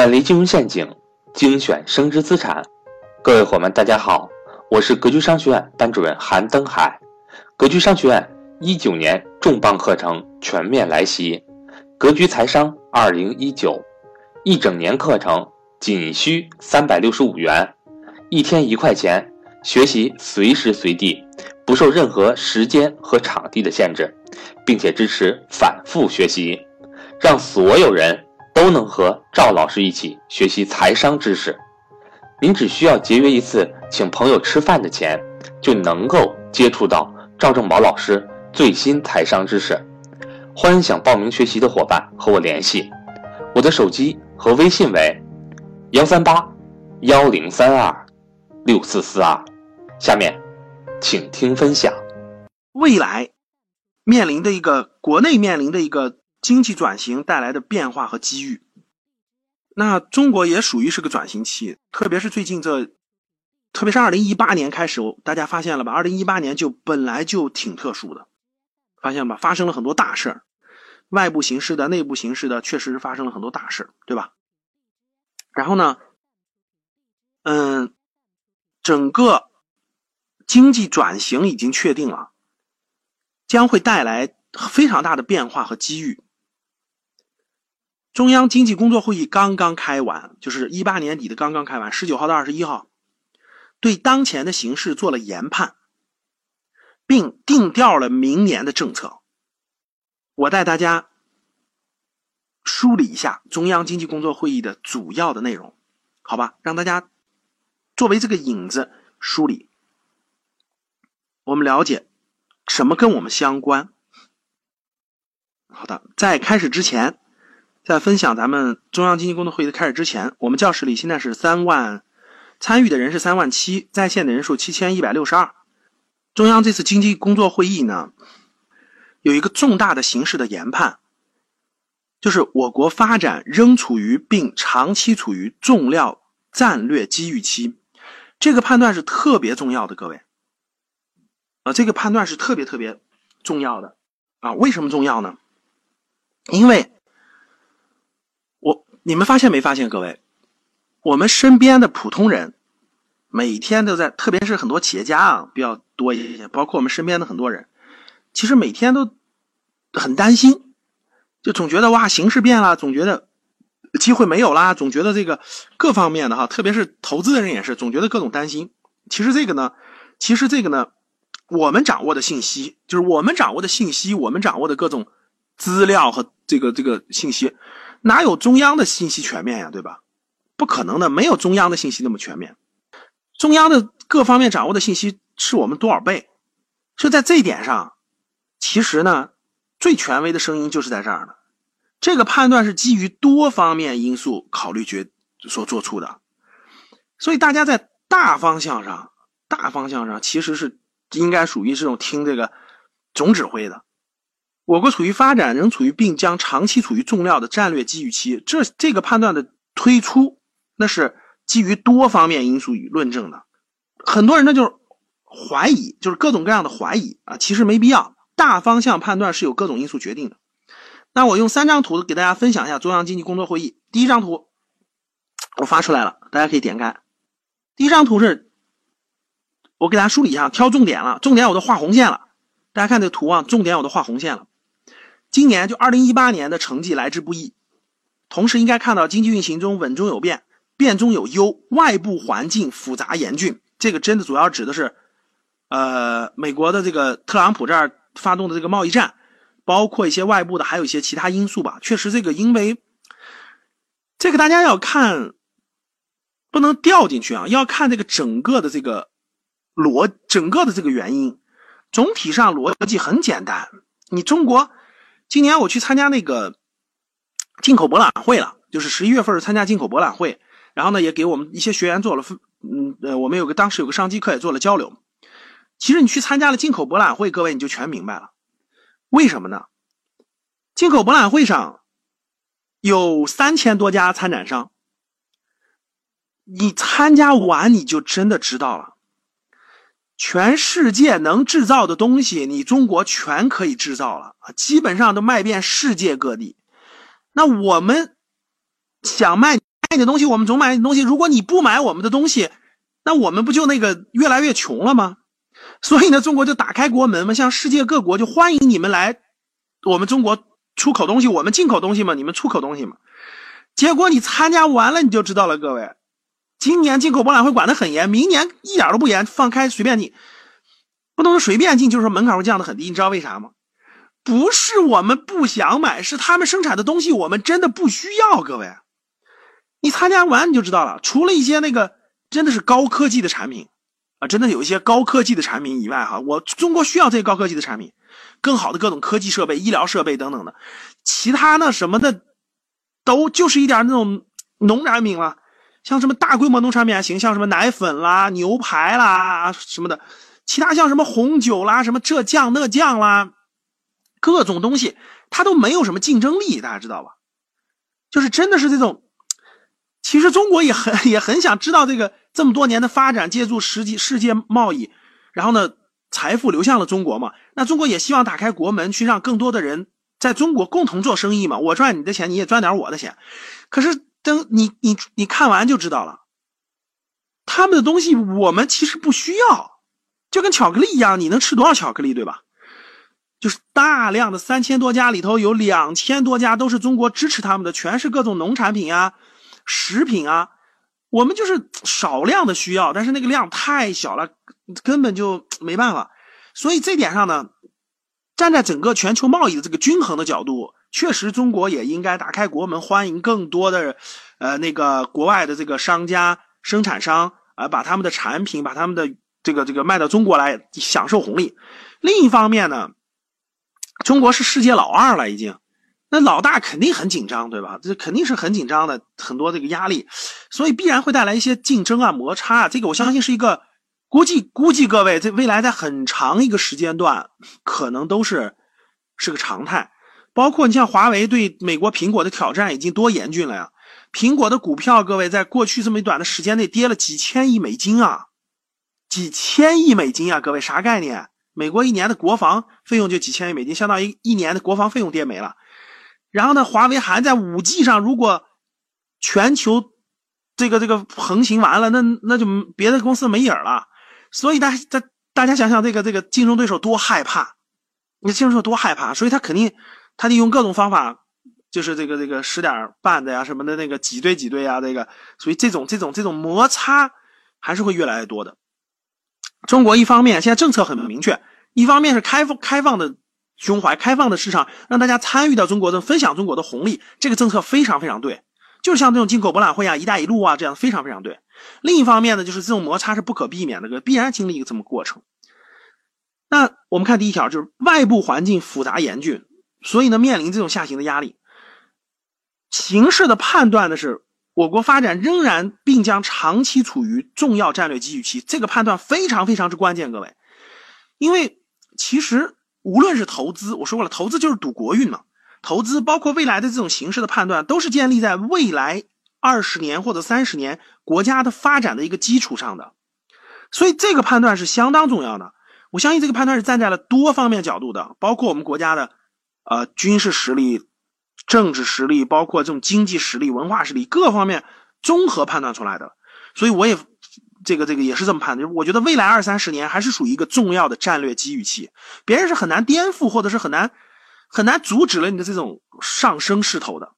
远离金融陷阱，精选升值资产。各位伙伴，大家好，我是格局商学院班主任韩登海。格局商学院一九年重磅课程全面来袭，格局财商二零一九，一整年课程仅需三百六十五元，一天一块钱，学习随时随地，不受任何时间和场地的限制，并且支持反复学习，让所有人。都能和赵老师一起学习财商知识，您只需要节约一次请朋友吃饭的钱，就能够接触到赵正宝老师最新财商知识。欢迎想报名学习的伙伴和我联系，我的手机和微信为幺三八幺零三二六四四二。下面，请听分享。未来面临的一个国内面临的一个。经济转型带来的变化和机遇，那中国也属于是个转型期，特别是最近这，特别是二零一八年开始，大家发现了吧？二零一八年就本来就挺特殊的，发现吧？发生了很多大事儿，外部形势的、内部形势的，确实是发生了很多大事儿对吧？然后呢，嗯，整个经济转型已经确定了，将会带来非常大的变化和机遇。中央经济工作会议刚刚开完，就是一八年底的刚刚开完，十九号到二十一号，对当前的形势做了研判，并定调了明年的政策。我带大家梳理一下中央经济工作会议的主要的内容，好吧？让大家作为这个引子梳理，我们了解什么跟我们相关。好的，在开始之前。在分享咱们中央经济工作会议的开始之前，我们教室里现在是三万，参与的人是三万七，在线的人数七千一百六十二。中央这次经济工作会议呢，有一个重大的形势的研判，就是我国发展仍处于并长期处于重要战略机遇期，这个判断是特别重要的，各位，啊，这个判断是特别特别重要的啊，为什么重要呢？因为。你们发现没发现，各位，我们身边的普通人每天都在，特别是很多企业家啊比较多一些，包括我们身边的很多人，其实每天都很担心，就总觉得哇形势变了，总觉得机会没有啦，总觉得这个各方面的哈，特别是投资的人也是，总觉得各种担心。其实这个呢，其实这个呢，我们掌握的信息，就是我们掌握的信息，我们掌握的各种资料和这个这个信息。哪有中央的信息全面呀，对吧？不可能的，没有中央的信息那么全面。中央的各方面掌握的信息是我们多少倍？就在这一点上，其实呢，最权威的声音就是在这儿呢。这个判断是基于多方面因素考虑决所做出的，所以大家在大方向上，大方向上其实是应该属于这种听这个总指挥的。我国处于发展，仍处于并将长期处于重要的战略机遇期。这这个判断的推出，那是基于多方面因素与论证的。很多人呢就是怀疑，就是各种各样的怀疑啊，其实没必要。大方向判断是有各种因素决定的。那我用三张图给大家分享一下中央经济工作会议。第一张图我发出来了，大家可以点开。第一张图是，我给大家梳理一下，挑重点了，重点我都画红线了。大家看这图啊，重点我都画红线了。今年就二零一八年的成绩来之不易，同时应该看到经济运行中稳中有变，变中有优，外部环境复杂严峻。这个真的主要指的是，呃，美国的这个特朗普这儿发动的这个贸易战，包括一些外部的，还有一些其他因素吧。确实，这个因为这个大家要看，不能掉进去啊，要看这个整个的这个逻，整个的这个原因。总体上逻辑很简单，你中国。今年我去参加那个进口博览会了，就是十一月份参加进口博览会，然后呢也给我们一些学员做了，嗯呃，我们有个当时有个商机课也做了交流。其实你去参加了进口博览会，各位你就全明白了，为什么呢？进口博览会上有三千多家参展商，你参加完你就真的知道了。全世界能制造的东西，你中国全可以制造了啊，基本上都卖遍世界各地。那我们想卖你的东西，我们总买你东西。如果你不买我们的东西，那我们不就那个越来越穷了吗？所以呢，中国就打开国门嘛，向世界各国就欢迎你们来我们中国出口东西，我们进口东西嘛，你们出口东西嘛。结果你参加完了你就知道了，各位，今年进口博览会管得很严，明年一点都不严，放开随便进，不能说随便进，就是说门槛会降得很低。你知道为啥吗？不是我们不想买，是他们生产的东西我们真的不需要。各位，你参加完你就知道了。除了一些那个真的是高科技的产品啊，真的有一些高科技的产品以外，哈，我中国需要这些高科技的产品，更好的各种科技设备、医疗设备等等的。其他那什么的，都就是一点那种农产品了，像什么大规模农产品还行，像什么奶粉啦、牛排啦什么的。其他像什么红酒啦、什么这酱那酱啦。各种东西，它都没有什么竞争力，大家知道吧？就是真的是这种。其实中国也很也很想知道这个这么多年的发展，借助世界世界贸易，然后呢，财富流向了中国嘛。那中国也希望打开国门，去让更多的人在中国共同做生意嘛。我赚你的钱，你也赚点我的钱。可是等你你你看完就知道了，他们的东西我们其实不需要，就跟巧克力一样，你能吃多少巧克力，对吧？就是大量的三千多家里头有两千多家都是中国支持他们的，全是各种农产品啊、食品啊。我们就是少量的需要，但是那个量太小了，根本就没办法。所以这点上呢，站在整个全球贸易的这个均衡的角度，确实中国也应该打开国门，欢迎更多的呃那个国外的这个商家、生产商啊，把他们的产品、把他们的这个这个卖到中国来，享受红利。另一方面呢。中国是世界老二了，已经，那老大肯定很紧张，对吧？这肯定是很紧张的，很多这个压力，所以必然会带来一些竞争啊、摩擦啊。这个我相信是一个估计，估计各位在未来在很长一个时间段，可能都是是个常态。包括你像华为对美国苹果的挑战已经多严峻了呀！苹果的股票，各位在过去这么短的时间内跌了几千亿美金啊，几千亿美金啊，各位啥概念？美国一年的国防费用就几千亿美金，相当于一年的国防费用跌没了。然后呢，华为还在五 G 上，如果全球这个这个横行完了，那那就别的公司没影了。所以大大大家想想，这个这个竞争对手多害怕，你竞争对手多害怕，所以他肯定他得用各种方法，就是这个这个使点绊子呀什么的，那个挤兑挤兑呀，这个所以这种这种这种摩擦还是会越来越多的。中国一方面现在政策很明确。一方面是开放开放的胸怀，开放的市场，让大家参与到中国的分享中国的红利，这个政策非常非常对。就像这种进口博览会啊、一带一路啊这样非常非常对。另一方面呢，就是这种摩擦是不可避免的，必然经历一个这么过程。那我们看第一条，就是外部环境复杂严峻，所以呢面临这种下行的压力。形势的判断的是，我国发展仍然并将长期处于重要战略机遇期，这个判断非常非常之关键，各位，因为。其实，无论是投资，我说过了，投资就是赌国运嘛。投资包括未来的这种形势的判断，都是建立在未来二十年或者三十年国家的发展的一个基础上的。所以，这个判断是相当重要的。我相信这个判断是站在了多方面角度的，包括我们国家的呃军事实力、政治实力，包括这种经济实力、文化实力各方面综合判断出来的。所以，我也。这个这个也是这么判的，我觉得未来二三十年还是属于一个重要的战略机遇期，别人是很难颠覆或者是很难很难阻止了你的这种上升势头的。